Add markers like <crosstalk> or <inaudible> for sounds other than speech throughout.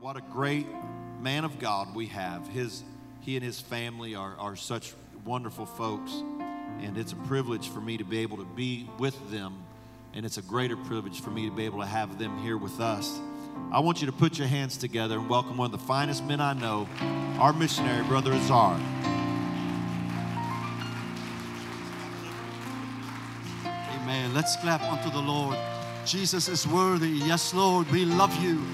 What a great man of God we have. His, he and his family are, are such wonderful folks, and it's a privilege for me to be able to be with them, and it's a greater privilege for me to be able to have them here with us. I want you to put your hands together and welcome one of the finest men I know, our missionary, Brother Azar. Amen. Let's clap unto the Lord. Jesus is worthy. Yes, Lord, we love you.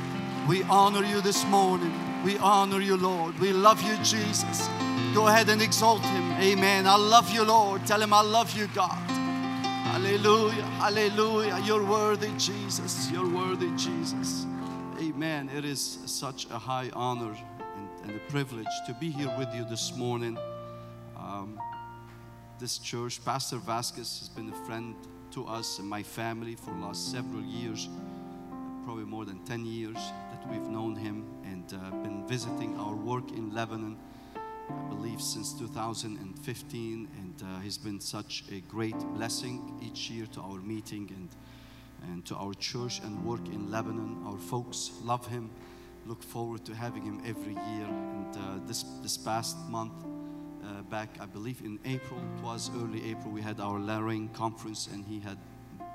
We honor you this morning. We honor you, Lord. We love you, Jesus. Go ahead and exalt him. Amen. I love you, Lord. Tell him, I love you, God. Hallelujah. Hallelujah. You're worthy, Jesus. You're worthy, Jesus. Amen. It is such a high honor and, and a privilege to be here with you this morning. Um, this church, Pastor Vasquez has been a friend to us and my family for the last several years, probably more than 10 years we've known him and uh, been visiting our work in Lebanon, I believe since 2015. And uh, he's been such a great blessing each year to our meeting and, and to our church and work in Lebanon. Our folks love him, look forward to having him every year. And uh, this, this past month, uh, back, I believe in April, it was early April, we had our Lorraine conference and he had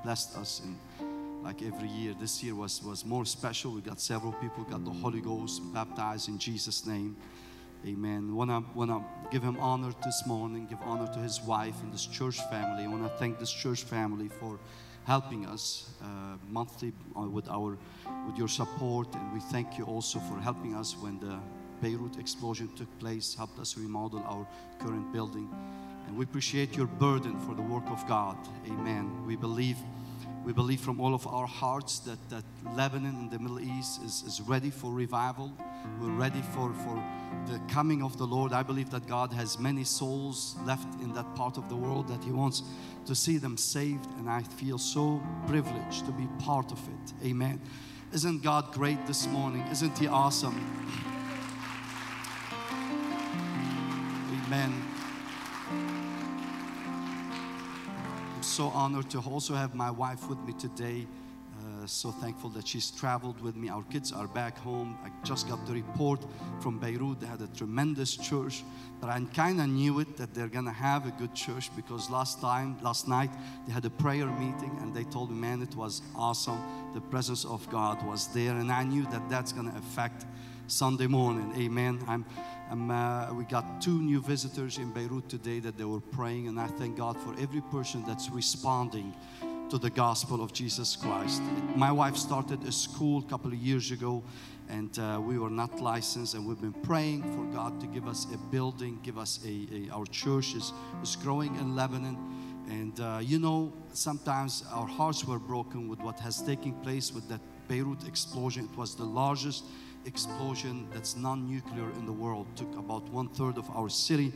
blessed us. And like every year, this year was, was more special. We got several people, got the Holy Ghost baptized in Jesus' name. Amen. Wanna wanna give him honor this morning, give honor to his wife and this church family. I wanna thank this church family for helping us uh, monthly uh, with our with your support, and we thank you also for helping us when the Beirut explosion took place, helped us remodel our current building. And we appreciate your burden for the work of God. Amen. We believe, we believe from all of our hearts that, that Lebanon and the Middle East is, is ready for revival. We're ready for, for the coming of the Lord. I believe that God has many souls left in that part of the world that He wants to see them saved. And I feel so privileged to be part of it. Amen. Isn't God great this morning? Isn't He awesome? Amen. So honored to also have my wife with me today. Uh, so thankful that she's traveled with me. Our kids are back home. I just got the report from Beirut. They had a tremendous church, but I kind of knew it that they're gonna have a good church because last time, last night, they had a prayer meeting and they told me, man, it was awesome. The presence of God was there, and I knew that that's gonna affect Sunday morning. Amen. I'm um, uh, we got two new visitors in Beirut today that they were praying, and I thank God for every person that's responding to the gospel of Jesus Christ. My wife started a school a couple of years ago, and uh, we were not licensed, and we've been praying for God to give us a building, give us a, a our church is, is growing in Lebanon. And uh, you know, sometimes our hearts were broken with what has taken place with that Beirut explosion. It was the largest explosion that's non-nuclear in the world took about one third of our city.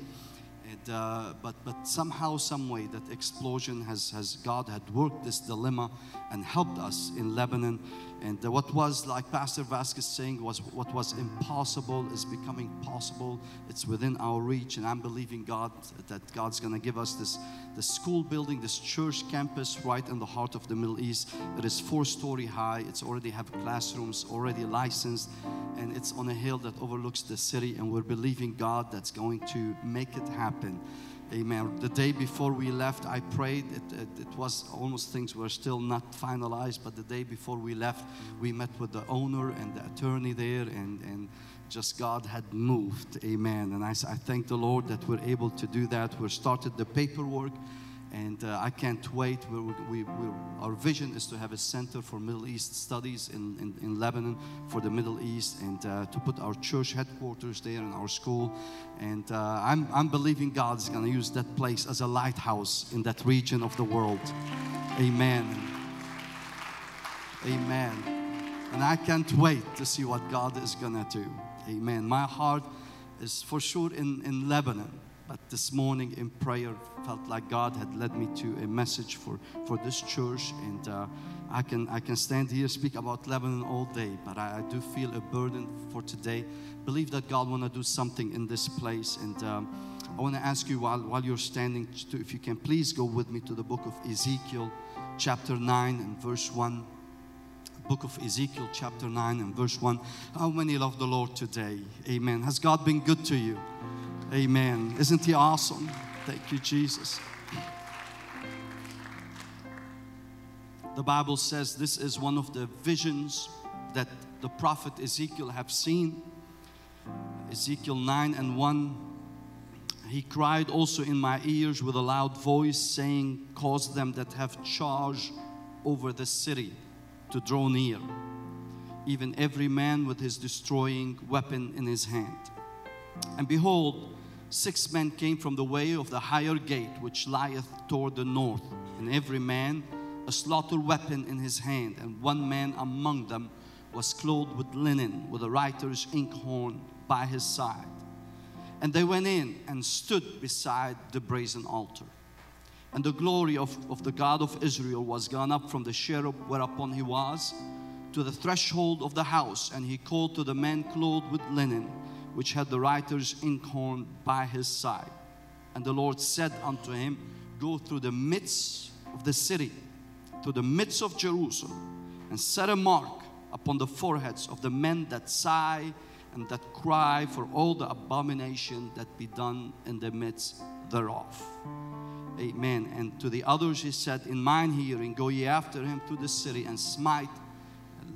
And, uh, but but somehow some way that explosion has has god had worked this dilemma and helped us in lebanon and uh, what was like pastor vasquez saying was what was impossible is becoming possible. It's within our reach and i'm believing god that god's going to give us this the school building this church campus right in the heart of the middle east. It is four story high. It's already have classrooms already licensed and it's on a hill that overlooks the city and we're believing god that's going to make it happen Amen. The day before we left, I prayed. It, it, it, was almost things were still not finalized, but the day before we left, we met with the owner and the attorney there, and, and just God had moved. Amen. And I, I thank the Lord that we're able to do that. We started the paperwork and uh, I can't wait. We're, we, we our vision is to have a center for Middle East studies in, in, in Lebanon for the Middle East and uh, to put our church headquarters there and our school. And uh, I'm, I'm believing God's going to use that place as a lighthouse in that region of the world. Amen. Amen. And I can't wait to see what God is going to do. Amen. My heart is for sure in, in Lebanon but this morning in prayer felt like God had led me to a message for, for this church and uh, I can I can stand here speak about Lebanon all day but I, I do feel a burden for today believe that God want to do something in this place and um, I want to ask you while, while you're standing to, if you can please go with me to the book of Ezekiel chapter 9 and verse 1 book of Ezekiel, chapter 9 and verse 1. How many love the Lord today? Amen. Has God been good to you? Amen. Isn't He awesome? Thank you, Jesus. The Bible says this is one of the visions that the prophet Ezekiel have seen. Ezekiel 9 and 1. He cried also in my ears with a loud voice, saying, Cause them that have charge over the city to draw near, even every man with his destroying weapon in his hand. And behold, six men came from the way of the higher gate, which lieth toward the north, and every man a slaughter weapon in his hand, and one man among them was clothed with linen, with a writer's inkhorn by his side. And they went in and stood beside the brazen altar. And the glory of, of the God of Israel was gone up from the cherub whereupon he was to the threshold of the house. And he called to the man clothed with linen, which had the writer's inkhorn by his side. And the Lord said unto him, Go through the midst of the city, to the midst of Jerusalem, and set a mark upon the foreheads of the men that sigh and that cry for all the abomination that be done in the midst thereof. Amen. And to the others he said, In mine hearing, go ye after him to the city and smite.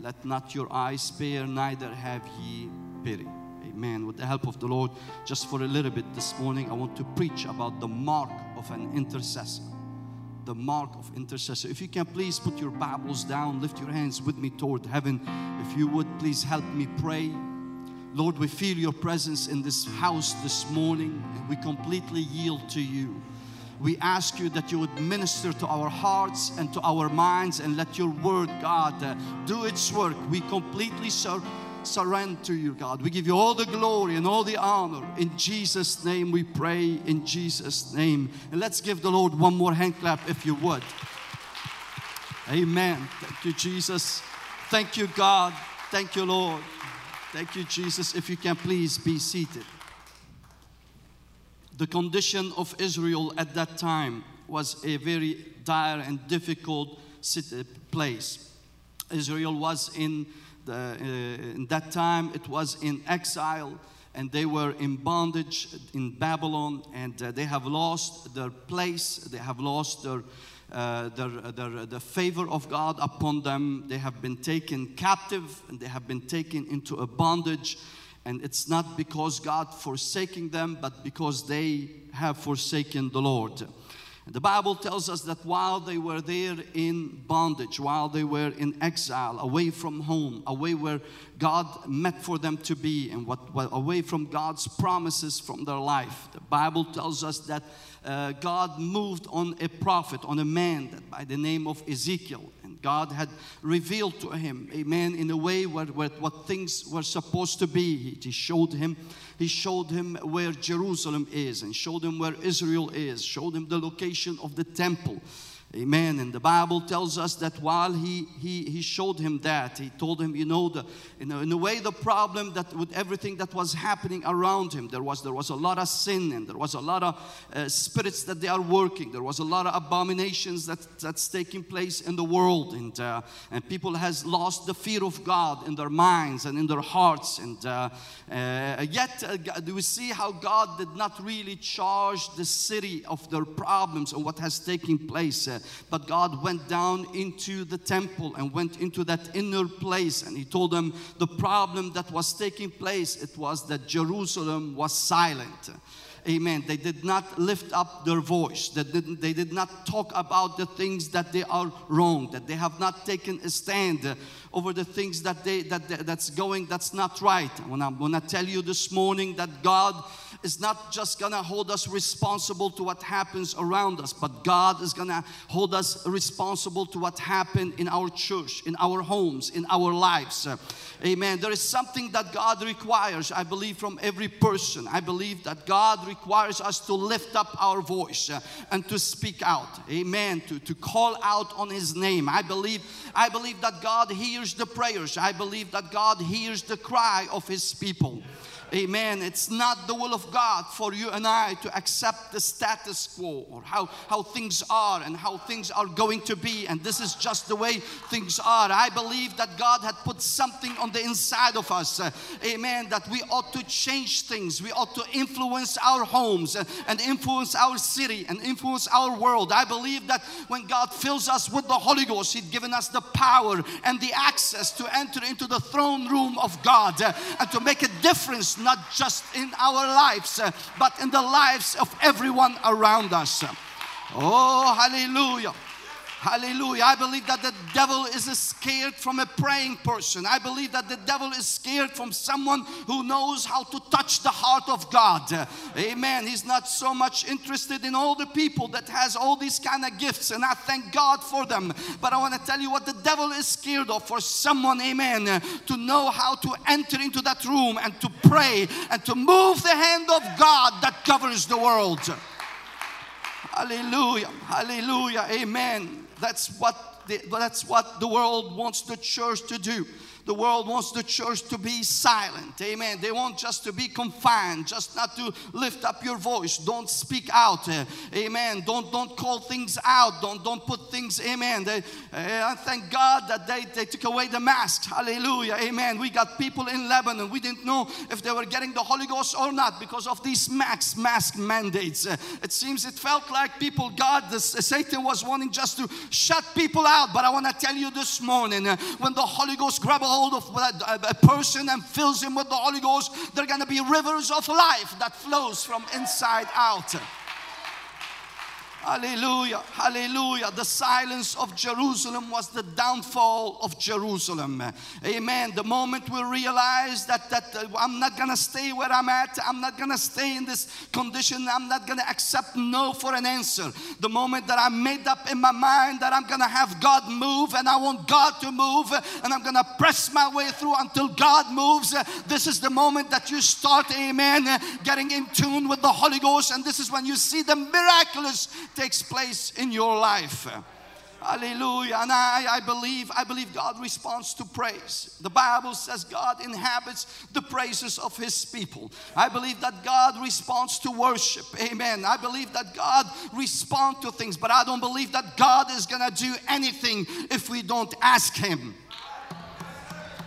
Let not your eyes spare, neither have ye pity. Amen. With the help of the Lord, just for a little bit this morning, I want to preach about the mark of an intercessor. The mark of intercessor. If you can please put your Bibles down, lift your hands with me toward heaven. If you would please help me pray. Lord, we feel your presence in this house this morning we completely yield to you. We ask you that you would minister to our hearts and to our minds and let your word, God, uh, do its work. We completely sur- surrender to you, God. We give you all the glory and all the honor. In Jesus' name we pray, in Jesus' name. And let's give the Lord one more hand clap if you would. Amen. Thank you, Jesus. Thank you, God. Thank you, Lord. Thank you, Jesus. If you can please be seated. The condition of Israel at that time was a very dire and difficult place. Israel was in, the, uh, in that time, it was in exile and they were in bondage in Babylon and uh, they have lost their place, they have lost their uh, their, their, the favor of God upon them. They have been taken captive and they have been taken into a bondage. And it's not because God forsaking them, but because they have forsaken the Lord. The Bible tells us that while they were there in bondage, while they were in exile, away from home, away where God meant for them to be, and what, what away from God's promises from their life, the Bible tells us that uh, God moved on a prophet, on a man by the name of Ezekiel. God had revealed to him, amen, in a way where, where what things were supposed to be. He, he showed him, he showed him where Jerusalem is, and showed him where Israel is, showed him the location of the temple. Amen. And the Bible tells us that while he, he, he showed him that, he told him, you know, the, in, a, in a way, the problem that with everything that was happening around him, there was, there was a lot of sin and there was a lot of uh, spirits that they are working. There was a lot of abominations that, that's taking place in the world. And, uh, and people has lost the fear of God in their minds and in their hearts. And uh, uh yet, uh, do we see how God did not really charge the city of their problems and what has taken place? But God went down into the temple and went into that inner place and He told them the problem that was taking place it was that Jerusalem was silent. Amen. They did not lift up their voice. They, didn't, they did not talk about the things that they are wrong. That they have not taken a stand over the things that they that that's going that's not right. When I'm to tell you this morning that God is not just gonna hold us responsible to what happens around us, but God is gonna hold us responsible to what happened in our church, in our homes, in our lives. Amen. There is something that God requires, I believe, from every person. I believe that God requires us to lift up our voice and to speak out. Amen. To, to call out on His name. I believe, I believe that God hears the prayers. I believe that God hears the cry of His people. Amen. It's not the will of God for you and I to accept the status quo or how, how things are and how things are going to be. And this is just the way things are. I believe that God had put something on the inside of us. uh, amen. That we ought to change things. We ought to influence our homes uh, and influence our city and influence our world. I believe that when God fills us with the Holy Ghost, He's given us the power and the access to enter into the throne room of God uh, and to make a difference, not just in our lives, uh, but in the lives of everyone around us. Oh, hallelujah. Hallelujah. I believe that the devil is scared from a praying person. I believe that the devil is scared from someone who knows how to touch the heart of God. Amen. He's not so much interested in all the people that has all these kind of gifts and I thank God for them. But I want to tell you what the devil is scared of for someone, amen, to know how to enter into that room and to pray and to move the hand of God that governs the world. Hallelujah. Hallelujah. Amen. That's what the, that's what the world wants the church to do. The world wants the church to be silent. Amen. They want just to be confined, just not to lift up your voice. Don't speak out. Uh, amen. Don't don't call things out. Don't don't put things. Amen. They, uh, thank God that they, they took away the mask. Hallelujah. Amen. We got people in Lebanon. We didn't know if they were getting the Holy Ghost or not because of these mask mask mandates. Uh, it seems it felt like people, God, this, Satan was wanting just to shut people out. But I want to tell you this morning, uh, when the Holy Ghost grab a hold of a, a person and fills him with the Holy Ghost, there are going to be rivers of life that flows from inside out. Hallelujah, hallelujah. The silence of Jerusalem was the downfall of Jerusalem. Amen. The moment we realize that, that uh, I'm not gonna stay where I'm at, I'm not gonna stay in this condition, I'm not gonna accept no for an answer. The moment that I made up in my mind that I'm gonna have God move and I want God to move and I'm gonna press my way through until God moves, this is the moment that you start, amen, getting in tune with the Holy Ghost, and this is when you see the miraculous takes place in your life. Hallelujah. And I, I believe, I believe God responds to praise. The Bible says God inhabits the praises of his people. I believe that God responds to worship. Amen. I believe that God responds to things, but I don't believe that God is gonna do anything if we don't ask him.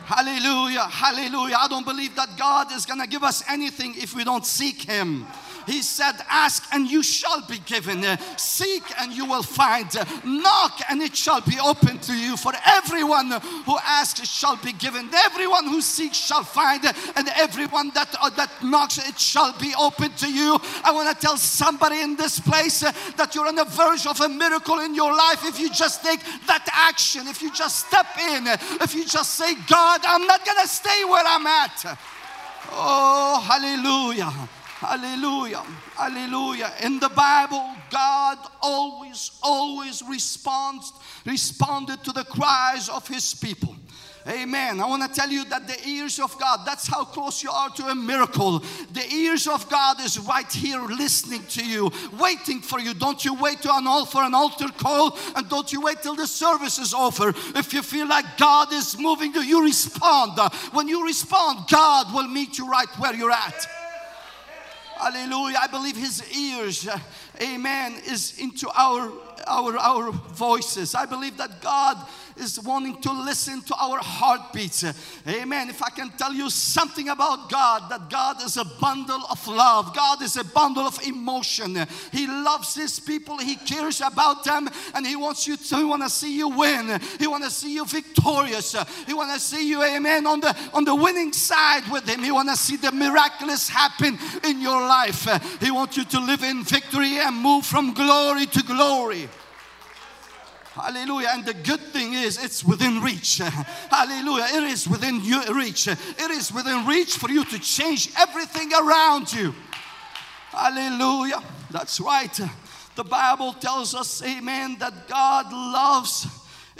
Hallelujah. Hallelujah. I don't believe that God is gonna give us anything if we don't seek him. He said, Ask and you shall be given. Seek and you will find. Knock and it shall be open to you. For everyone who asks shall be given. Everyone who seeks shall find. And everyone that, uh, that knocks, it shall be open to you. I want to tell somebody in this place that you're on the verge of a miracle in your life if you just take that action, if you just step in, if you just say, God, I'm not going to stay where I'm at. Oh, hallelujah. Hallelujah. Hallelujah. In the Bible, God always, always responds, responded to the cries of his people. Amen. I want to tell you that the ears of God, that's how close you are to a miracle. The ears of God is right here listening to you, waiting for you. Don't you wait to an altar for an altar call and don't you wait till the service is over. If you feel like God is moving you, you respond. When you respond, God will meet you right where you're at. Hallelujah. I believe his ears, uh, amen, is into our our our voices. I believe that God is wanting to listen to our heartbeats. Amen. If I can tell you something about God, that God is a bundle of love. God is a bundle of emotion. He loves his people. He cares about them and he wants you to he want to see you win. He want to see you victorious. He want to see you amen on the on the winning side with him. He want to see the miraculous happen in your life. He wants you to live in victory and move from glory to glory. Hallelujah. And the good thing is, it's within reach. <laughs> Hallelujah. It is within your reach. It is within reach for you to change everything around you. Hallelujah. That's right. The Bible tells us, amen, that God loves,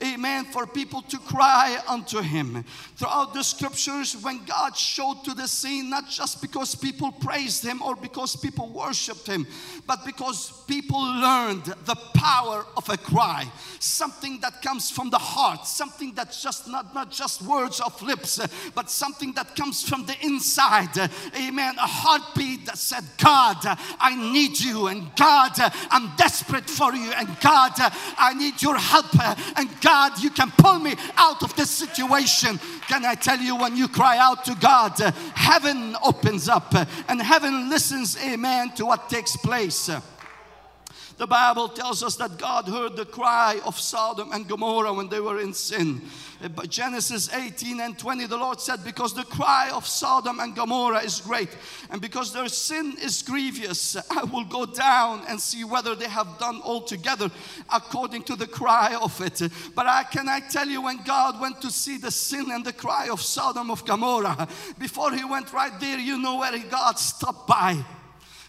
amen, for people to cry unto him. Throughout the scriptures, when God showed to the scene, not just because people praised him or because people worshiped him, but because people learned the power of a cry, something that comes from the heart, something that's just not, not just words of lips, but something that comes from the inside. Amen. A heartbeat that said, God, I need you, and God, I'm desperate for you, and God, I need your help, and God, you can pull me out of this situation. Can I tell you, when you cry out to God, heaven opens up and heaven listens, amen, to what takes place. The Bible tells us that God heard the cry of Sodom and Gomorrah when they were in sin. Uh, but Genesis 18 and 20, the Lord said, Because the cry of Sodom and Gomorrah is great, and because their sin is grievous, I will go down and see whether they have done altogether according to the cry of it. But I can I tell you, when God went to see the sin and the cry of Sodom of Gomorrah, before he went right there, you know where he God stopped by.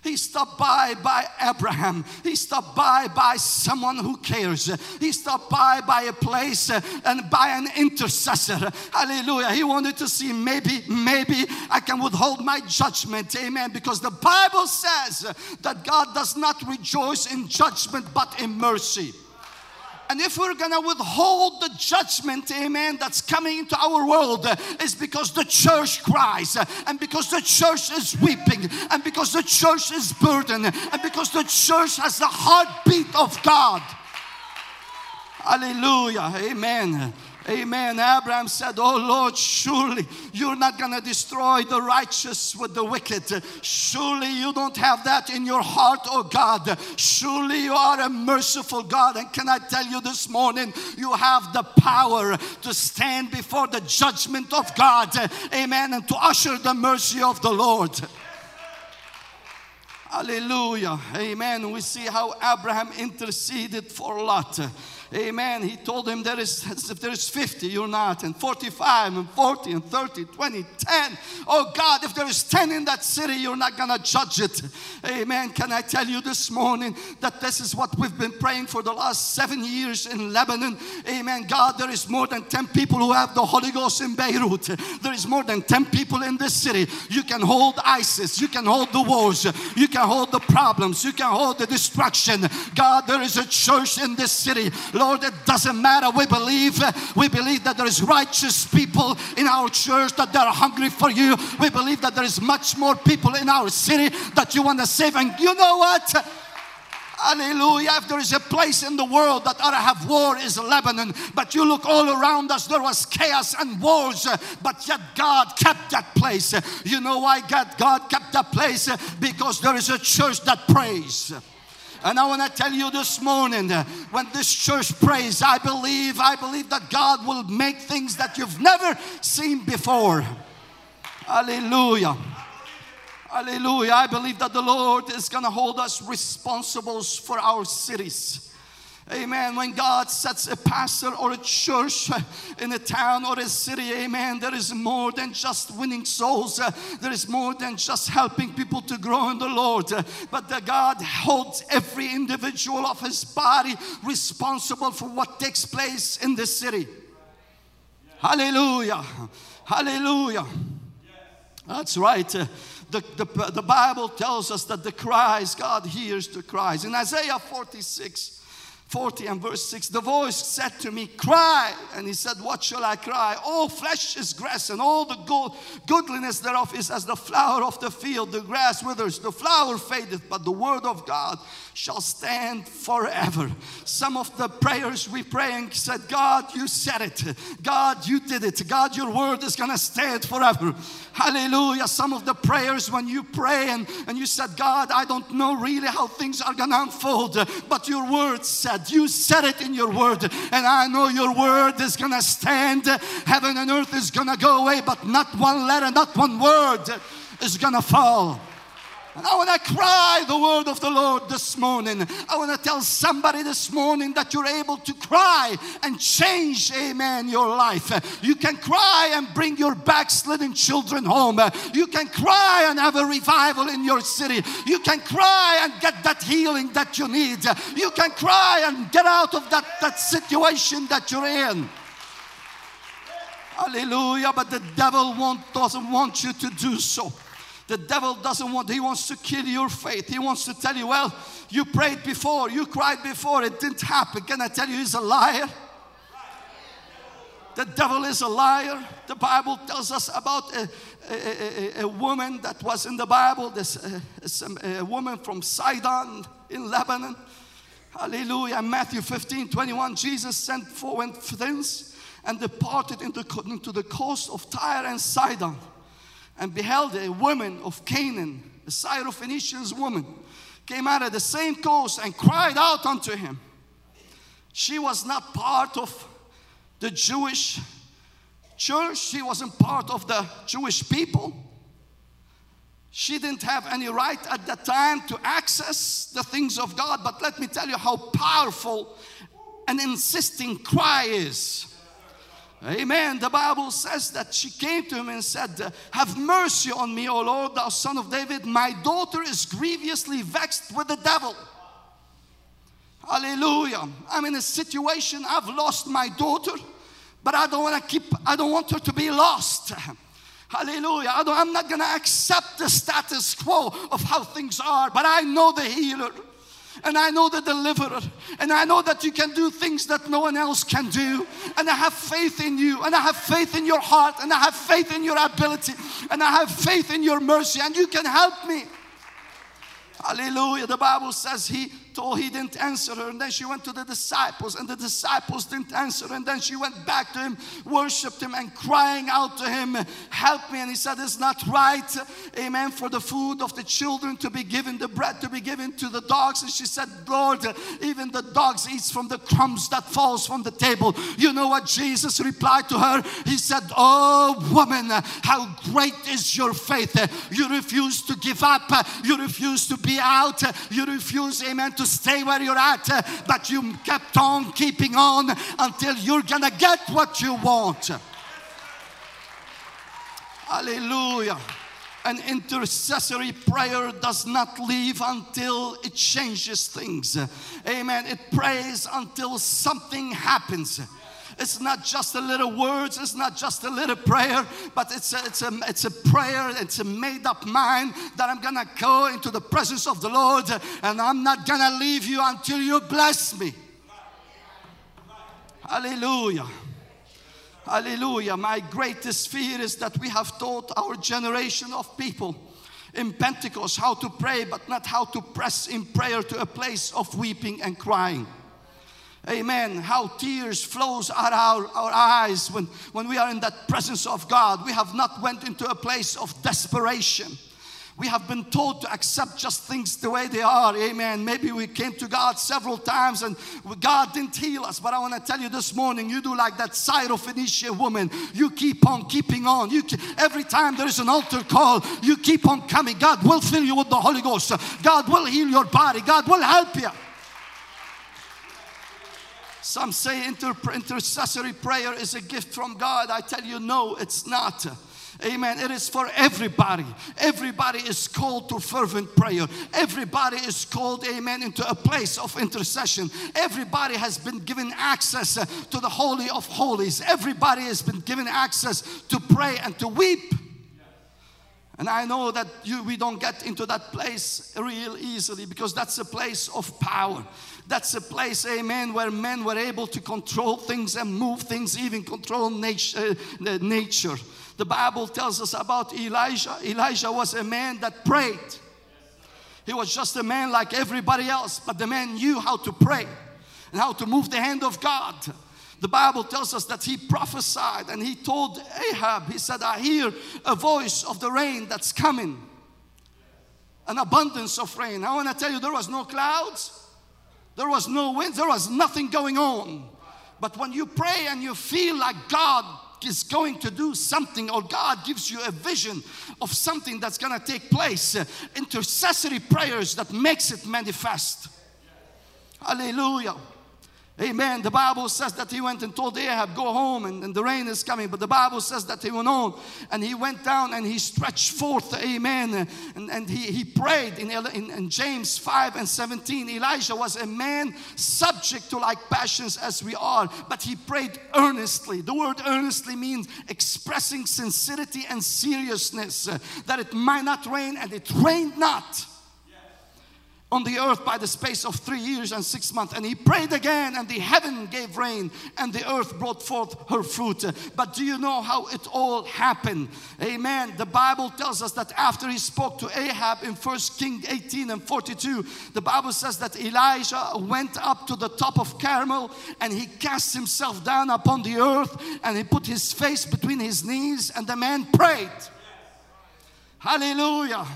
He stopped by by Abraham. He stopped by by someone who cares. He stopped by by a place uh, and by an intercessor. Hallelujah. He wanted to see maybe, maybe I can withhold my judgment. Amen. Because the Bible says that God does not rejoice in judgment but in mercy. And if we're gonna withhold the judgment, amen, that's coming into our world, uh, is because the church cries, uh, and because the church is weeping, and because the church is burdened, and because the church has the heartbeat of God. Hallelujah, amen. Amen. Abraham said, Oh Lord, surely you're not going to destroy the righteous with the wicked. Surely you don't have that in your heart, oh God. Surely you are a merciful God. And can I tell you this morning, you have the power to stand before the judgment of God. Amen. And to usher the mercy of the Lord. Hallelujah. Amen. We see how Abraham interceded for Lot. Amen. He told him there is if there is 50, you're not, and 45, and 40, and 30, 20, 10. Oh God, if there is 10 in that city, you're not gonna judge it. Amen. Can I tell you this morning that this is what we've been praying for the last seven years in Lebanon? Amen. God, there is more than 10 people who have the Holy Ghost in Beirut. There is more than 10 people in this city. You can hold ISIS, you can hold the wars, you can hold the problems, you can hold the destruction. God, there is a church in this city. Lord, it doesn't matter. We believe, we believe that there is righteous people in our church that they're hungry for you. We believe that there is much more people in our city that you want to save. And you know what? Hallelujah. If there is a place in the world that ought to have war is Lebanon. But you look all around us, there was chaos and wars. But yet God kept that place. You know why God, God kept that place? Because there is a church that prays. And I want to tell you this morning, when this church prays, I believe, I believe that God will make things that you've never seen before. Hallelujah. Hallelujah. I believe that the Lord is going to hold us responsible for our cities. Amen. When God sets a pastor or a church in a town or a city, amen, there is more than just winning souls. There is more than just helping people to grow in the Lord. But the God holds every individual of his body responsible for what takes place in the city. Hallelujah. Hallelujah. That's right. The, the, the Bible tells us that the cries, God hears the cries. In Isaiah 46, 40 and verse 6 the voice said to me cry. And he said what shall i cry? All flesh is grass and all the good, goodliness thereof is as the flower of the field. The grass withers the flower fadeth but the word of god shall stand forever. Some of the prayers we praying said god you said it. God you did it. God your word is gonna stand forever. Hallelujah. Some of the prayers when you pray and, and you said god i don't know really how things are gonna unfold but your word said you said it in your word, and I know your word is gonna stand. Heaven and earth is gonna go away, but not one letter, not one word is gonna fall. I want to cry the word of the Lord this morning. I want to tell somebody this morning that you're able to cry and change, amen, your life. You can cry and bring your backslidden children home. You can cry and have a revival in your city. You can cry and get that healing that you need. You can cry and get out of that, that situation that you're in. Hallelujah. But the devil doesn't want you to do so. The devil doesn't want, he wants to kill your faith. He wants to tell you, well, you prayed before, you cried before, it didn't happen. Can I tell you, he's a liar? The devil is a liar. The Bible tells us about a, a, a, a woman that was in the Bible, this uh, a woman from Sidon in Lebanon. Hallelujah. Matthew 15 21, Jesus sent four went thence and departed into, into the coast of Tyre and Sidon and beheld a woman of Canaan, a Syrophoenician woman, came out of the same coast and cried out unto him. She was not part of the Jewish church, she wasn't part of the Jewish people. She didn't have any right at that time to access the things of God, but let me tell you how powerful an insisting cry is. Amen. The Bible says that she came to him and said, Have mercy on me, O Lord, thou son of David. My daughter is grievously vexed with the devil. Hallelujah. I'm in a situation, I've lost my daughter, but I don't want to keep, I don't want her to be lost. Hallelujah. I am not going to accept the status quo of how things are, but I know the healer and I know the deliverer, and I know that you can do things that no one else can do. And I have faith in you, and I have faith in your heart, and I have faith in your ability, and I have faith in your mercy, and you can help me. Hallelujah. The Bible says he told he didn't answer her. And then she went to the disciples, and the disciples didn't answer. And then she went back to him, worshiped him, and crying out to him, Help me. And he said, It's not right, amen, for the food of the children to be given, the bread to be given to the dogs. And she said, Lord, even the dogs eats from the crumbs that falls from the table. You know what Jesus replied to her? He said, Oh, woman, how great is your faith. You refuse to give up. You refuse to be out. You refuse, amen, to to stay where you're at, uh, but you kept on keeping on until you're gonna get what you want. Hallelujah. An intercessory prayer does not leave until it changes things. Amen. It prays until something happens. It's not just a little words, it's not just a little prayer, but it's a, it's a, it's a prayer, it's a made up mind that I'm gonna go into the presence of the Lord and I'm not gonna leave you until you bless me. Hallelujah. Hallelujah. My greatest fear is that we have taught our generation of people in Pentecost how to pray, but not how to press in prayer to a place of weeping and crying. Amen. How tears flows out our, our eyes when, when we are in that presence of God. We have not went into a place of desperation. We have been told to accept just things the way they are. Amen. Maybe we came to God several times and God didn't heal us. But I want to tell you this morning, you do like that Syrophoenician woman. You keep on keeping on. You keep, every time there is an altar call, you keep on coming. God will fill you with the Holy Ghost. God will heal your body. God will help you. Some say inter- intercessory prayer is a gift from God. I tell you, no, it's not. Amen. It is for everybody. Everybody is called to fervent prayer. Everybody is called, amen, into a place of intercession. Everybody has been given access uh, to the Holy of Holies. Everybody has been given access to pray and to weep. And I know that you, we don't get into that place real easily because that's a place of power. That's a place, amen, where men were able to control things and move things, even control nature. Uh, nature. The Bible tells us about Elijah. Elijah was a man that prayed. He was just a man like everybody else, but the man knew how to pray and how to move the hand of God. The Bible tells us that he prophesied and he told Ahab, he said, I hear a voice of the rain that's coming, an abundance of rain. I want to tell you, there was no clouds, there was no wind, there was nothing going on. But when you pray and you feel like God is going to do something, or God gives you a vision of something that's going to take place, uh, intercessory prayers that makes it manifest. Hallelujah. Amen. The Bible says that he went and told Ahab, Go home, and, and, the rain is coming. But the Bible says that he went on and he went down and he stretched forth. Amen. And, and he, he prayed in, in, in James 5 and 17. Elijah was a man subject to like passions as we are, but he prayed earnestly. The word earnestly means expressing sincerity and seriousness, uh, that it might not rain, and it rained not on the earth by the space of three years and six months. And he prayed again, and the heaven gave rain, and the earth brought forth her fruit. But do you know how it all happened? Amen. The Bible tells us that after he spoke to Ahab in First King 18 and 42, the Bible says that Elijah went up to the top of Carmel and he cast himself down upon the earth and he put his face between his knees, and the man prayed. Hallelujah.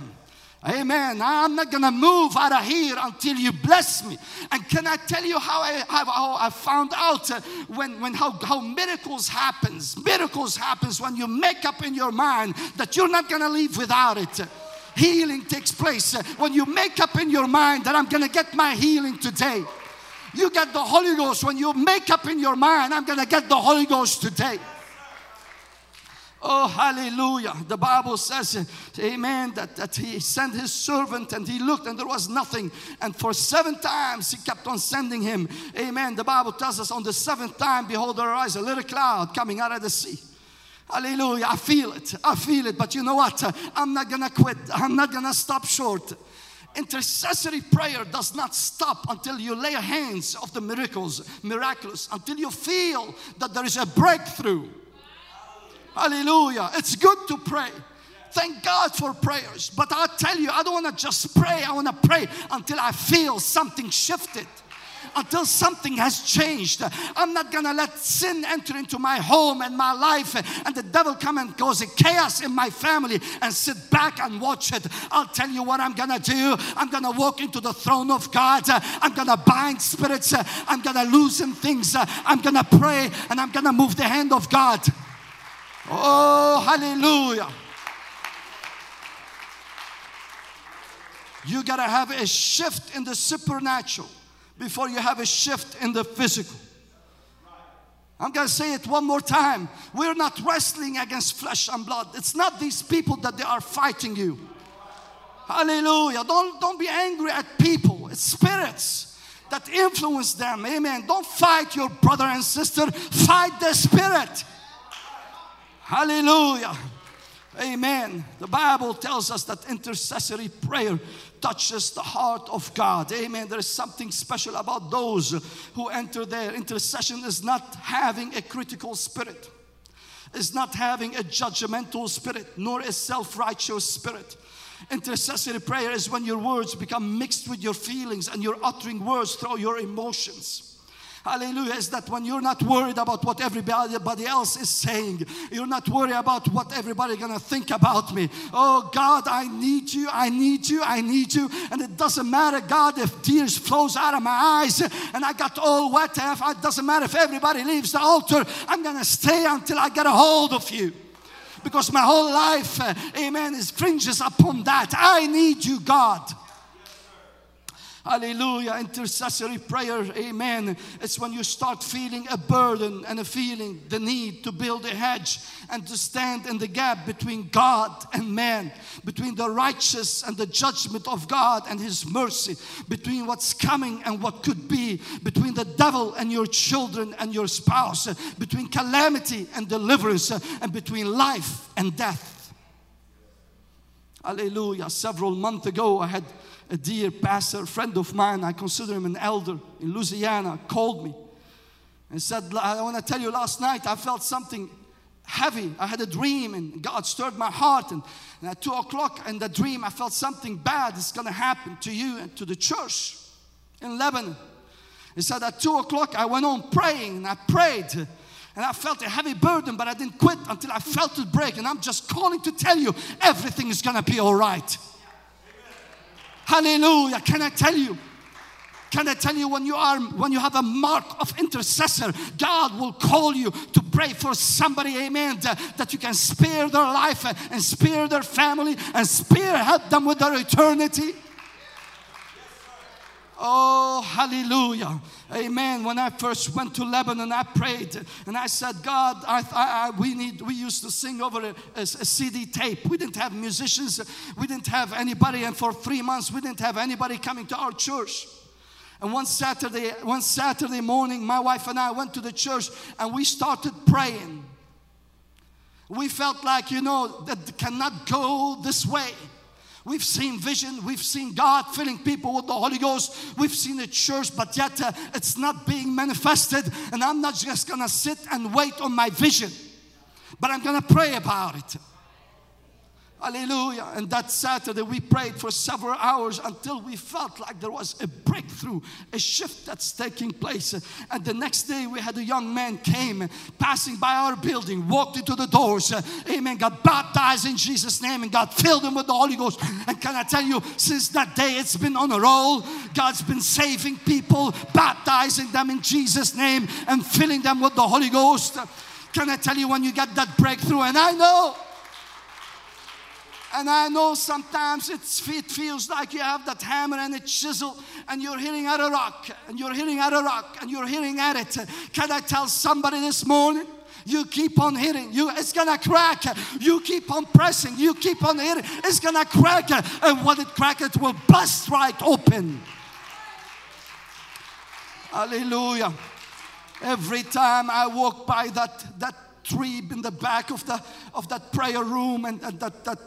Amen. I'm not gonna move out of here until you bless me. And can I tell you how I, how I found out uh, when, when how, how miracles happens? Miracles happens when you make up in your mind that you're not gonna leave without it. Healing takes place uh, when you make up in your mind that I'm gonna get my healing today. You get the Holy Ghost when you make up in your mind, I'm gonna get the Holy Ghost today. Oh, hallelujah. The Bible says, Amen, that, that he sent his servant and he looked and there was nothing. And for seven times he kept on sending him. Amen. The Bible tells us on the seventh time, behold, there arose a little cloud coming out of the sea. Hallelujah. I feel it. I feel it. But you know what? I'm not going to quit. I'm not going to stop short. Intercessory prayer does not stop until you lay hands of the miracles, miraculous, until you feel that there is a breakthrough. Hallelujah. It's good to pray. Thank God for prayers. But I tell you, I don't want to just pray. I want to pray until I feel something shifted until something has changed. I'm not gonna let sin enter into my home and my life and the devil come and cause a chaos in my family and sit back and watch it. I'll tell you what I'm gonna do. I'm gonna walk into the throne of God. I'm gonna bind spirits. I'm gonna loosen things. I'm gonna pray and I'm gonna move the hand of God. Oh, hallelujah. You got to have a shift in the supernatural before you have a shift in the physical. I'm going to say it one more time. We're not wrestling against flesh and blood. It's not these people that they are fighting you. Hallelujah. Don't, don't be angry at people. It's spirits that influence them. Amen. Don't fight your brother and sister. Fight the spirit. Hallelujah. Amen. The Bible tells us that intercessory prayer touches the heart of God. Amen. There is something special about those who enter there. Intercession is not having a critical spirit, is not having a judgmental spirit, nor a self righteous spirit. Intercessory prayer is when your words become mixed with your feelings and you're uttering words through your emotions. Hallelujah. Is that when you're not worried about what everybody else is saying, you're not worried about what everybody gonna think about me. Oh God, I need you, I need you, I need you. And it doesn't matter, God, if tears flows out of my eyes and I got all wet, it doesn't matter if everybody leaves the altar, I'm gonna stay until I get a hold of you because my whole life, eh, amen, is fringes upon that. I need you, God. Hallelujah. Intercessory prayer. Amen. It's when you start feeling a burden and a feeling the need to build a hedge and to stand in the gap between God and man, between the righteous and the judgment of God and His mercy, between what's coming and what could be, between the devil and your children and your spouse, between calamity and deliverance, and between life and death. Hallelujah. Several months ago, I had a dear pastor, friend of mine, I consider him an elder in Louisiana, called me and said, I want to tell you last night I felt something heavy. I had a dream and God stirred my heart. And, and at two o'clock in the dream, I felt something bad is going to happen to you and to the church in Lebanon. He said, At two o'clock, I went on praying and I prayed. And I felt a heavy burden, but I didn't quit until I felt it break. And I'm just calling to tell you everything is going to be all right. Hallelujah. Can I tell you? Can I tell you when you are when you have a mark of intercessor, God will call you to pray for somebody, amen, that, that you can spare their life and spare their family and spare help them with their eternity. Oh, hallelujah. Amen. When I first went to Lebanon, I prayed and I said, God, I, I, we need, we used to sing over a, a, a, CD tape. We didn't have musicians, we didn't have anybody, and for three months, we didn't have anybody coming to our church. And one Saturday, one Saturday morning, my wife and I went to the church and we started praying. We felt like, you know, that cannot go this way. We've seen vision, we've seen God filling people with the Holy Ghost, we've seen the church, but yet uh, it's not being manifested. And I'm not just gonna sit and wait on my vision, but I'm gonna pray about it. Hallelujah. And that Saturday we prayed for several hours until we felt like there was a breakthrough, a shift that's taking place. And the next day we had a young man came passing by our building, walked into the doors, amen, got baptized in Jesus' name and God filled him with the Holy Ghost. And can I tell you, since that day it's been on a roll. God's been saving people, baptizing them in Jesus' name and filling them with the Holy Ghost. Can I tell you when you get that breakthrough? And I know and I know sometimes it feels like you have that hammer and a chisel and you're hitting at a rock and you're hitting at a rock and you're hitting at it. Can I tell somebody this morning? You keep on hitting. You, it's gonna crack. You keep on pressing. You keep on hitting. It's gonna crack. And when it cracks, it will bust right open. Hallelujah. Every time I walk by that, that tree in the back of, the, of that prayer room and, and that, that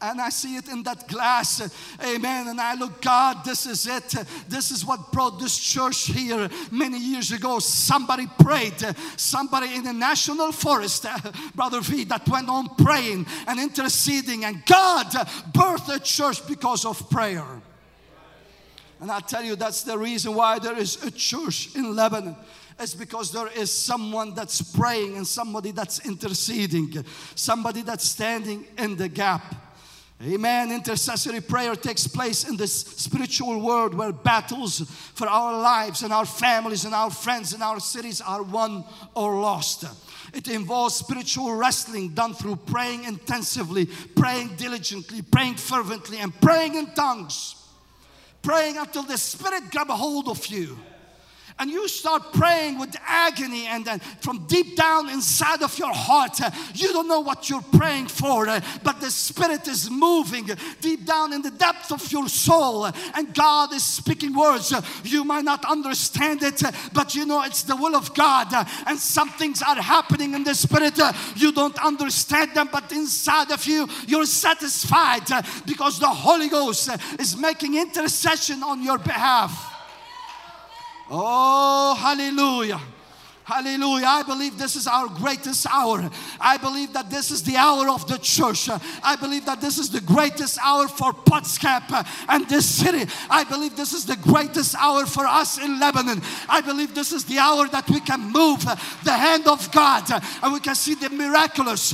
and I see it in that glass. Amen. And I look, God, this is it. This is what brought this church here many years ago. Somebody prayed. Somebody in the national forest, <laughs> Brother V, that went on praying and interceding. And God birthed a church because of prayer. And I tell you, that's the reason why there is a church in Lebanon. It's because there is someone that's praying and somebody that's interceding, somebody that's standing in the gap. Amen. Intercessory prayer takes place in this spiritual world where battles for our lives and our families and our friends and our cities are won or lost. It involves spiritual wrestling done through praying intensively, praying diligently, praying fervently, and praying in tongues. Praying until the Spirit grab a hold of you and you start praying with agony and then from deep down inside of your heart uh, you don't know what you're praying for uh, but the spirit is moving deep down in the depth of your soul uh, and god is speaking words. Uh, you might not understand it uh, but you know it's the will of god and some things are happening in the spirit you don't understand them but inside of you you're satisfied because the holy ghost is making intercession on your behalf Oh, hallelujah. Hallelujah. I believe this is our greatest hour. I believe that this is the hour of the church. I believe that this is the greatest hour for Potsdam and this city. I believe this is the greatest hour for us in Lebanon. I believe this is the hour that we can move the hand of God and we can see the miraculous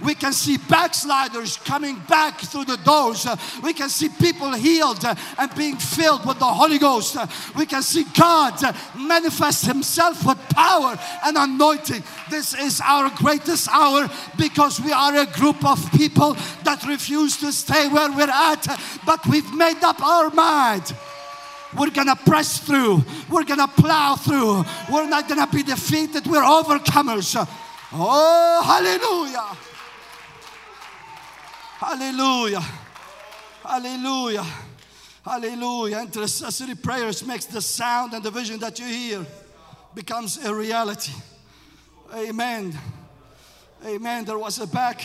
we can see backsliders coming back through the doors. We can see people healed and being filled with the Holy Ghost. We can see God manifest Himself with power and anointing. This is our greatest hour because we are a group of people that refuse to stay where we're at, but we've made up our mind. We're gonna press through. We're gonna plow through. We're not gonna be defeated. We're overcomers. Oh, hallelujah. Hallelujah. Hallelujah. Hallelujah. Intercessory prayers makes the sound and the vision that you hear becomes a reality. Amen. Amen. There was a back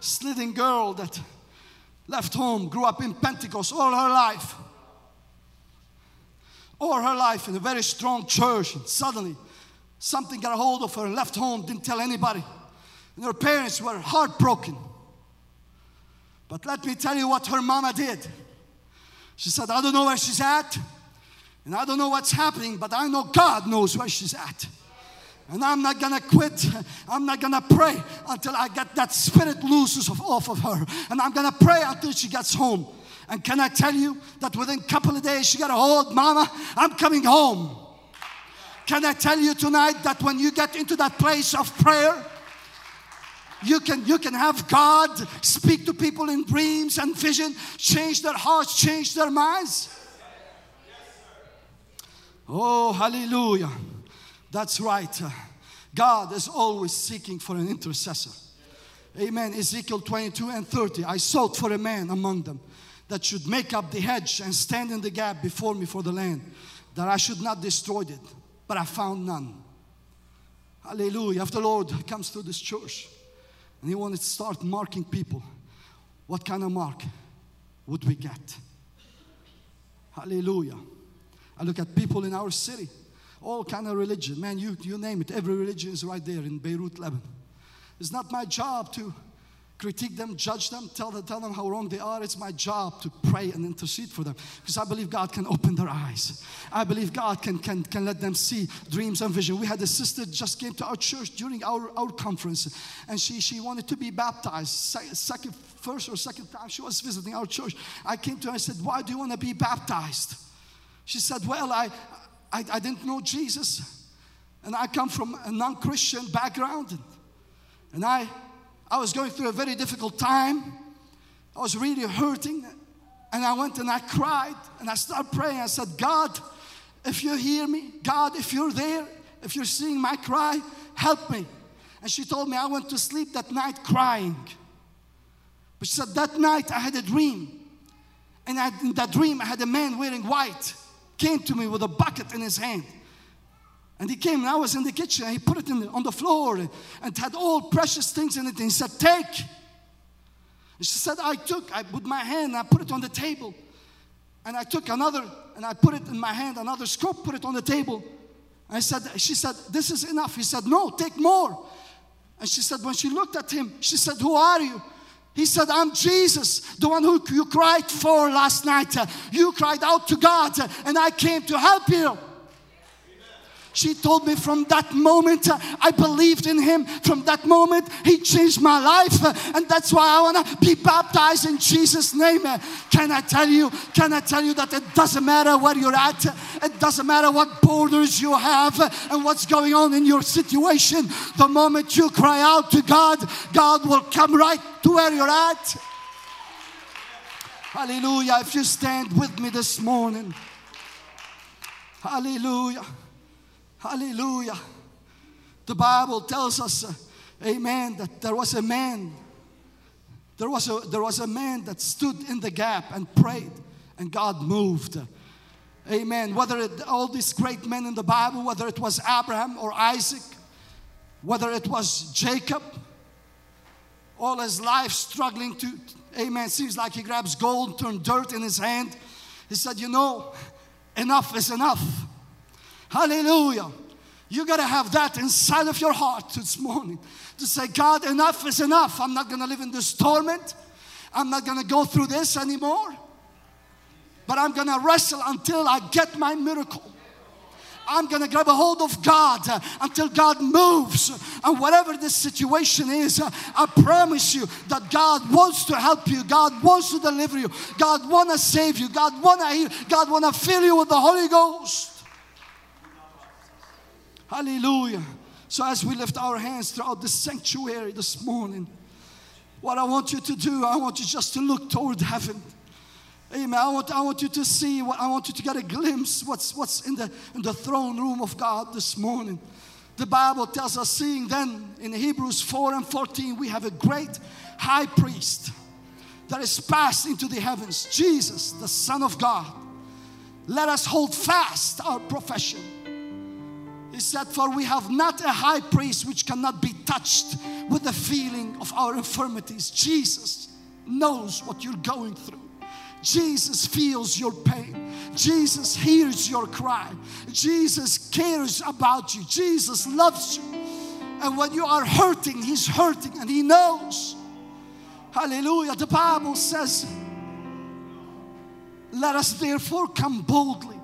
sliding girl that left home, grew up in Pentecost all her life. All her life in a very strong church. And suddenly, something got a hold of her and left home, didn't tell anybody. And her parents were heartbroken. But let me tell you what her mama did. She said, I don't know where she's at, and I don't know what's happening, but I know God knows where she's at. And I'm not gonna quit. I'm not gonna pray until I get that spirit looses off of her. And I'm gonna pray until she gets home. And can I tell you that within a couple of days she got a hold, Mama, I'm coming home. Can I tell you tonight that when you get into that place of prayer, you can, you can have God speak to people in dreams and vision, change their hearts, change their minds. Oh, hallelujah. That's right. God is always seeking for an intercessor. Amen. Ezekiel 22 and 30. I sought for a man among them that should make up the hedge and stand in the gap before me for the land, that I should not destroy it. But I found none. Hallelujah. If the Lord comes to this church and He wanted to start marking people, what kind of mark would we get? Hallelujah. I look at people in our city, all kind of religion. Man, you, you name it, every religion is right there in Beirut, Lebanon. It's not my job to critique them, judge them, tell them, tell them how wrong they are. It's my job to pray and intercede for them because I believe God can open their eyes. I believe God can, can, can let them see dreams and vision. We had a sister just came to our church during our, our conference and she, she wanted to be baptized. Second, first or second time she was visiting our church. I came to her and said, Why do you want to be baptized? She said, Well, I, I, I didn't know Jesus and I come from a non Christian background. And I I was going through a very difficult time. I was really hurting. And I went and I cried and I started praying. I said, God, if you hear me, God, if you're there, if you're seeing my cry, help me. And she told me I went to sleep that night crying. But she said, that night I had a dream. And I, in that dream, I had a man wearing white came to me with a bucket in his hand. And he came and I was in the kitchen and he put it the, on the floor and, and had all precious things in it. And he said, Take. And she said, I took, I put my hand, I put it on the table. And I took another and I put it in my hand, another scoop, put it on the table. I said, she said, This is enough. He said, No, take more. And she said, when she looked at him, she said, Who are you? He said, I'm Jesus, the one who you cried for last night. You cried out to God, and I came to help you. She told me from that moment I believed in him. From that moment he changed my life. And that's why I want to be baptized in Jesus' name. Can I tell you? Can I tell you that it doesn't matter where you're at? It doesn't matter what borders you have and what's going on in your situation. The moment you cry out to God, God will come right to where you're at. Hallelujah. If you stand with me this morning, hallelujah. Hallelujah. The Bible tells us, uh, amen, that there was a man. There was a, there was a man that stood in the gap and prayed, and God moved. Amen. Whether it, all these great men in the Bible, whether it was Abraham or Isaac, whether it was Jacob, all his life struggling to, amen. Seems like he grabs gold, turned dirt in his hand. He said, You know, enough is enough. Hallelujah. You got to have that inside of your heart this morning to say, God, enough is enough. I'm not going to live in this torment. I'm not going to go through this anymore. But I'm going to wrestle until I get my miracle. I'm going to grab a hold of God until God moves. And whatever the situation is, I promise you that God wants to help you. God wants to deliver you. God want to save you. God want to heal. God want to fill you with the Holy Ghost. Hallelujah. So, as we lift our hands throughout the sanctuary this morning, what I want you to do, I want you just to look toward heaven. Amen. I want, I want you to see what I want you to get a glimpse what's what's in the in the throne room of God this morning. The Bible tells us, seeing then in Hebrews 4 and 14, we have a great high priest that is passed into the heavens, Jesus, the Son of God. Let us hold fast our profession. He said, For we have not a high priest which cannot be touched with the feeling of our infirmities. Jesus knows what you're going through. Jesus feels your pain. Jesus hears your cry. Jesus cares about you. Jesus loves you. And when you are hurting, He's hurting and He knows. Hallelujah. The Bible says, Let us therefore come boldly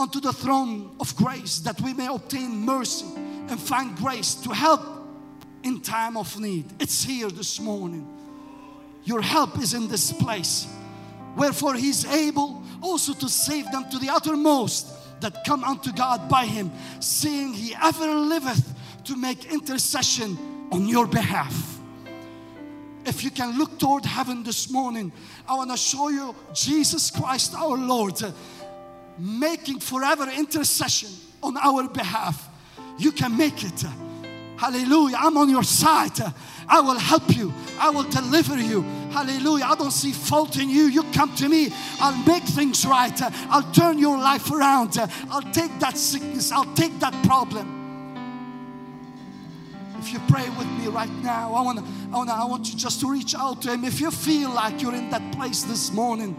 unto the throne of grace that we may obtain mercy and find grace to help in time of need. It's here this morning. Your help is in this place. Wherefore he is able also to save them to the uttermost that come unto God by him, seeing he ever liveth to make intercession on your behalf. If you can look toward heaven this morning, I want to show you Jesus Christ our Lord making forever intercession on our behalf. You can make it. Hallelujah. I'm on your side. I will help you. I will deliver you. Hallelujah. I don't see fault in you. You come to me. I'll make things right. I'll turn your life around. I'll take that sickness. I'll take that problem. If you pray with me right now, I want I want I want you just to reach out to him. If you feel like you're in that place this morning,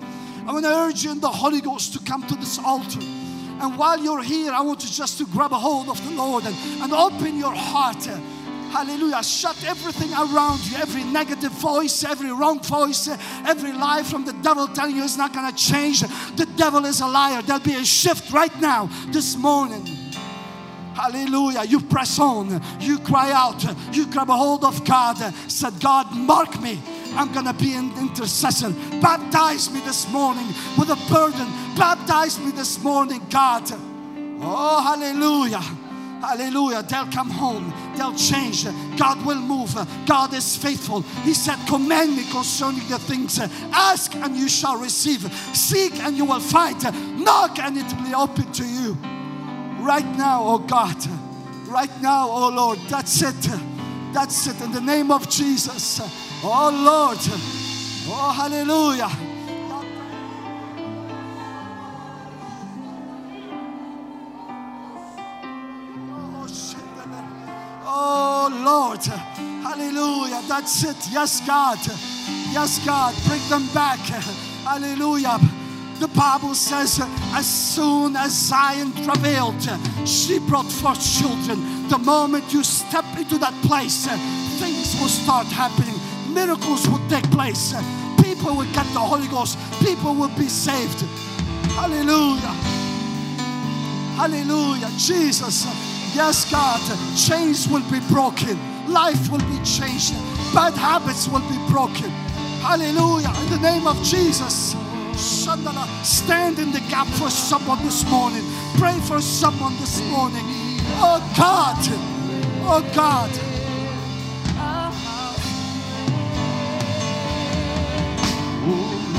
I want to urge you in the Holy Ghost to come to this altar. And while you're here, I want you just to grab a hold of the Lord and, and open your heart. Hallelujah. Shut everything around you, every negative voice, every wrong voice, every lie from the devil telling you it's not going to change. The devil is a liar. There'll be a shift right now, this morning. Hallelujah. You press on. You cry out. You grab a hold of God. Said, God, mark me. I'm going to be an intercessor. Baptize me this morning with a burden. Baptize me this morning, God. Oh, hallelujah. Hallelujah. They'll come home. They'll change. God will move. God is faithful. He said, Command me concerning the things. Ask and you shall receive. Seek and you will find. Knock and it will be open to you. Right now, oh God. Right now, oh Lord. That's it. That's it. In the name of Jesus. Oh Lord. Oh, hallelujah. Oh Lord. Hallelujah. That's it. Yes, God. Yes, God. Bring them back. Hallelujah. The Bible says, as soon as Zion travailed, she brought forth children. The moment you step into that place, things will start happening. Miracles will take place. People will get the Holy Ghost. People will be saved. Hallelujah. Hallelujah. Jesus. Yes, God. Chains will be broken. Life will be changed. Bad habits will be broken. Hallelujah. In the name of Jesus. Stand in the gap for someone this morning. Pray for someone this morning. Oh God. Oh God. would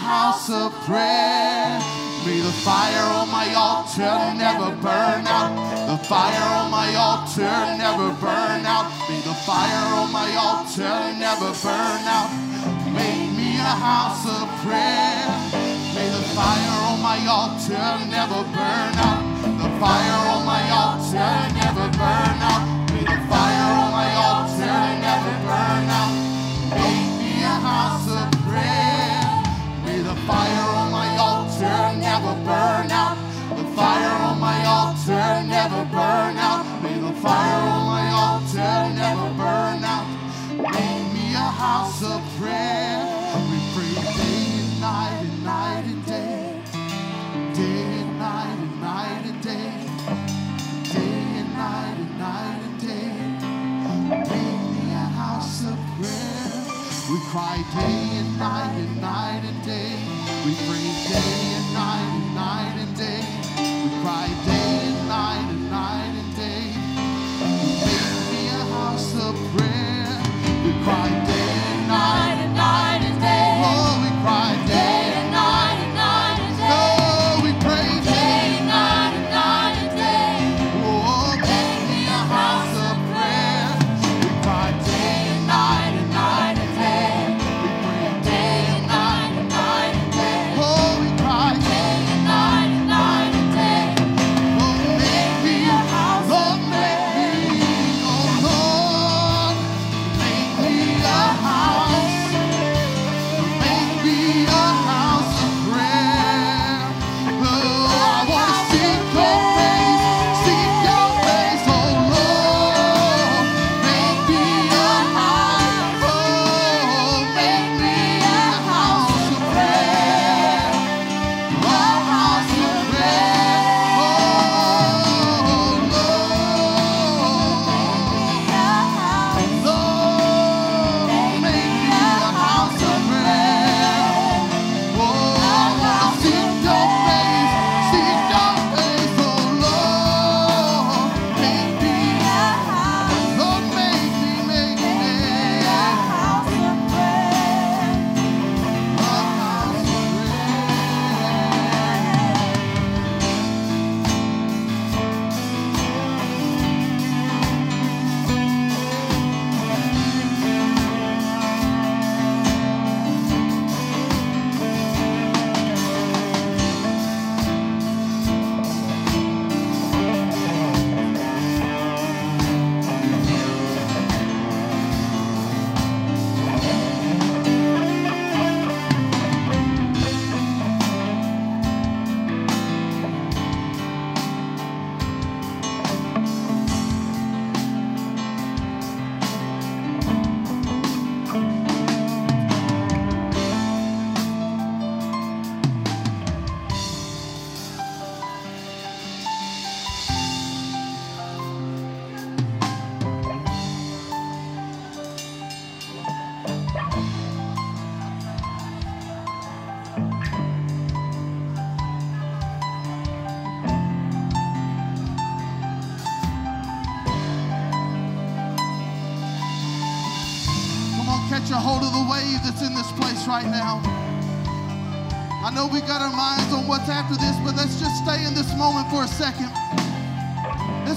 house of prayer. May the fire on my altar never burn out. The fire on my altar never burn out. May the fire on my altar never burn out. Make me a house of prayer. May the fire on my altar never burn out. The fire on my altar never burn out. burn out. May the fire on my altar never burn out. Make me a house of prayer. We pray day and night and night and day. Day and night and night and day. Day and night and night and day. Make me a house of prayer. We cry day and night and night and day. We pray day and night and night and day. We cry day Cry day.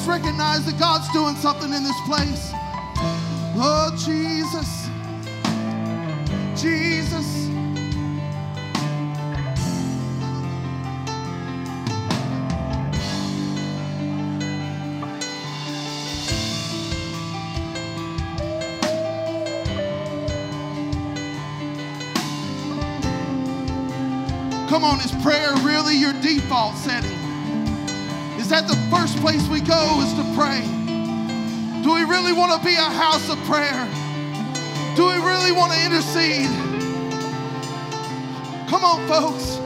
Let's recognize that God's doing something in this place. Oh, Jesus. Jesus. Come on, is prayer really your default setting? That the first place we go is to pray? Do we really want to be a house of prayer? Do we really want to intercede? Come on, folks.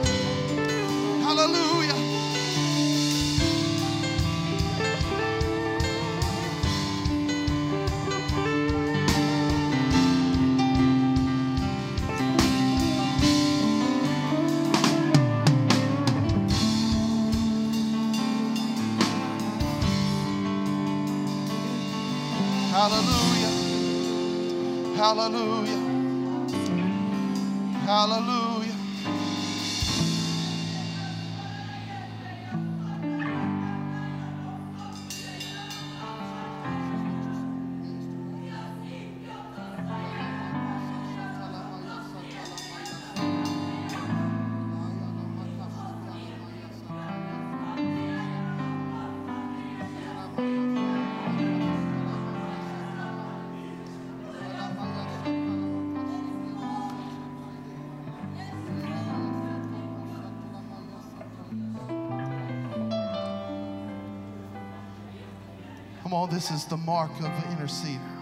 Hallelujah. Hallelujah. This is the mark of an interceder.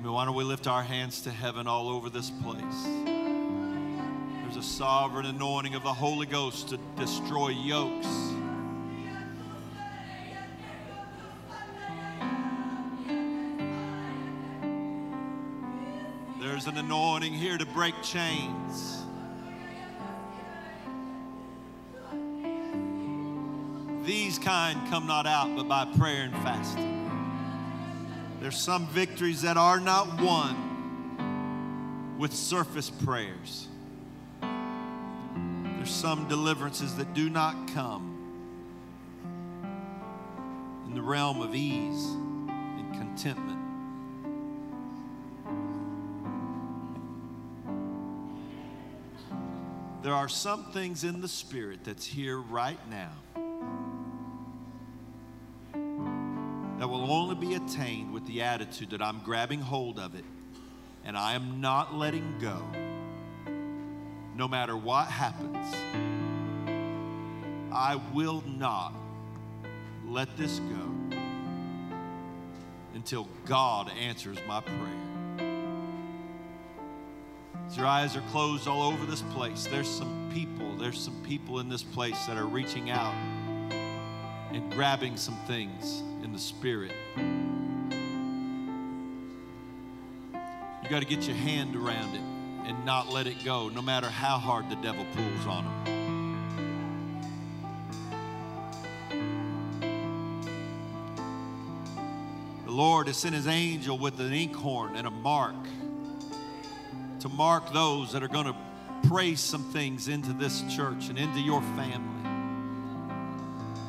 Amen. Why don't we lift our hands to heaven all over this place? There's a sovereign anointing of the Holy Ghost to destroy yokes. There's an anointing here to break chains. These kind come not out but by prayer and fasting. There's some victories that are not won with surface prayers. There's some deliverances that do not come in the realm of ease and contentment. There are some things in the Spirit that's here right now be attained with the attitude that I'm grabbing hold of it and I am not letting go no matter what happens. I will not let this go until God answers my prayer. As your eyes are closed all over this place, there's some people, there's some people in this place that are reaching out and grabbing some things in the spirit. You got to get your hand around it and not let it go, no matter how hard the devil pulls on them. The Lord has sent his angel with an inkhorn and a mark to mark those that are going to pray some things into this church and into your family.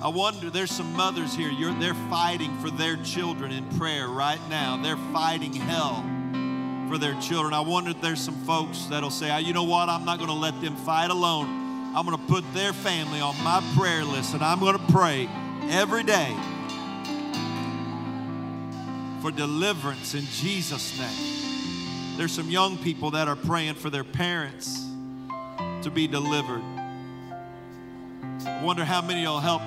I wonder, there's some mothers here, You're, they're fighting for their children in prayer right now. They're fighting hell for their children. I wonder if there's some folks that'll say, ah, you know what, I'm not going to let them fight alone. I'm going to put their family on my prayer list and I'm going to pray every day for deliverance in Jesus' name. There's some young people that are praying for their parents to be delivered. I wonder how many will help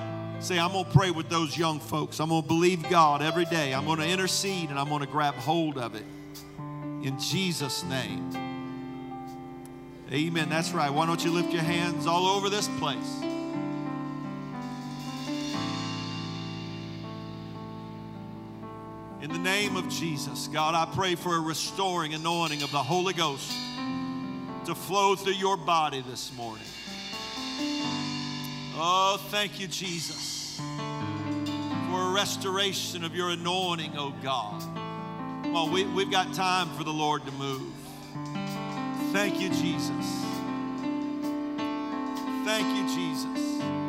say, I'm going to pray with those young folks. I'm going to believe God every day. I'm going to intercede and I'm going to grab hold of it in Jesus' name. Amen. That's right. Why don't you lift your hands all over this place? In the name of Jesus, God, I pray for a restoring anointing of the Holy Ghost to flow through your body this morning. Oh, thank you, Jesus, for a restoration of your anointing, oh God. Well, we, we've got time for the Lord to move. Thank you, Jesus. Thank you, Jesus.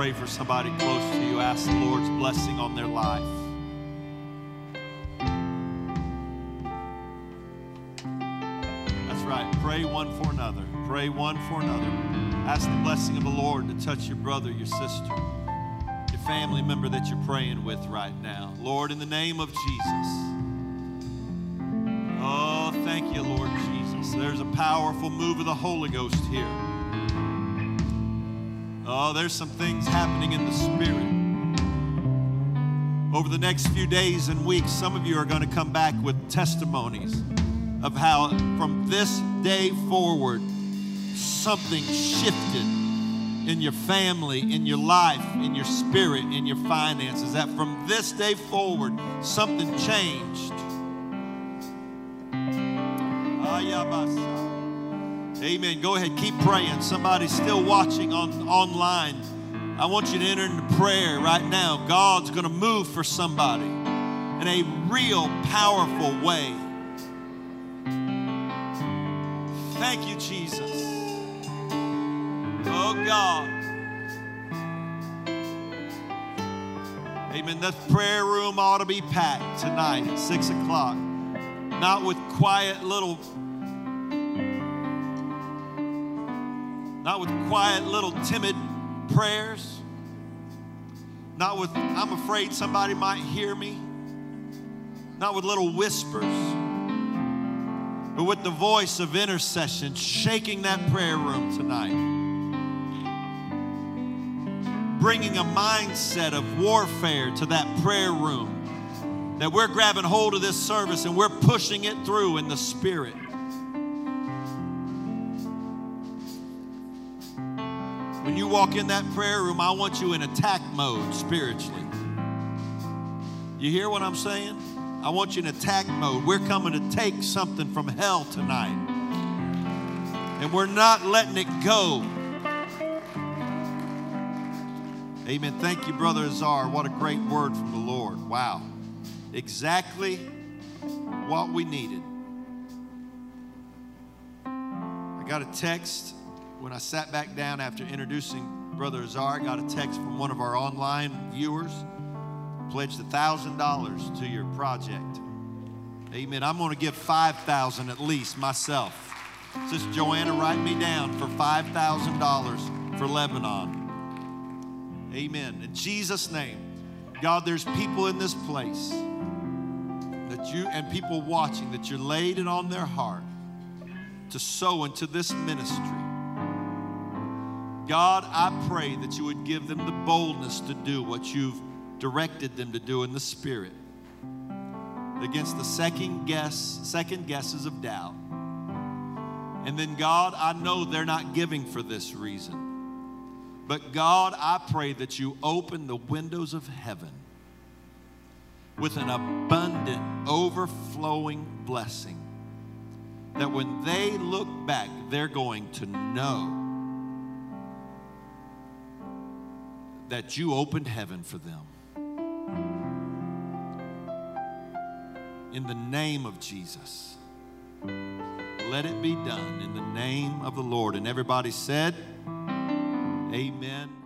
Pray for somebody close to you. Ask the Lord's blessing on their life. That's right. Pray one for another. Pray one for another. Ask the blessing of the Lord to touch your brother, your sister, your family member that you're praying with right now. Lord, in the name of Jesus. Oh, thank you, Lord Jesus. There's a powerful move of the Holy Ghost here. Oh, there's some things happening in the Spirit. Over the next few days and weeks, some of you are going to come back with testimonies of how from this day forward, something shifted in your family, in your life, in your spirit, in your finances. That from this day forward, something changed. Amen. Go ahead, keep praying. Somebody's still watching on online. I want you to enter into prayer right now. God's going to move for somebody in a real powerful way. Thank you, Jesus. Oh, God. Amen. That prayer room ought to be packed tonight at 6 o'clock. Not with quiet little, not with quiet little timid prayers. Not with, I'm afraid somebody might hear me. Not with little whispers but with the voice of intercession shaking that prayer room tonight. Bringing a mindset of warfare to that prayer room. That we're grabbing hold of this service and we're pushing it through in the Spirit. When you walk in that prayer room, I want you in attack mode spiritually. You hear what I'm saying? I want you in attack mode. We're coming to take something from hell tonight. And we're not letting it go. Amen. Thank you, Brother Azar. What a great word from the Lord. Wow. Exactly what we needed. I got a text when I sat back down after introducing Brother Azar. I got a text from one of our online viewers pledged $1,000 to your project. Amen. I'm going to give 5000 at least myself. Sister Joanna, write me down for $5,000 for Lebanon. Amen. In Jesus' name, God, there's people in this place that you and people watching that you're laid it on their heart to sow into this ministry. God, I pray that you would give them the boldness to do what you've directed them to do in the spirit. Against the second guess second guesses of doubt. And then god i know they're not giving for this reason. But god i pray that you open the windows of heaven with an abundant overflowing blessing that when they look back they're going to know that you opened heaven for them in the name of Jesus. Let it be done in the name of the Lord. And everybody said, Amen.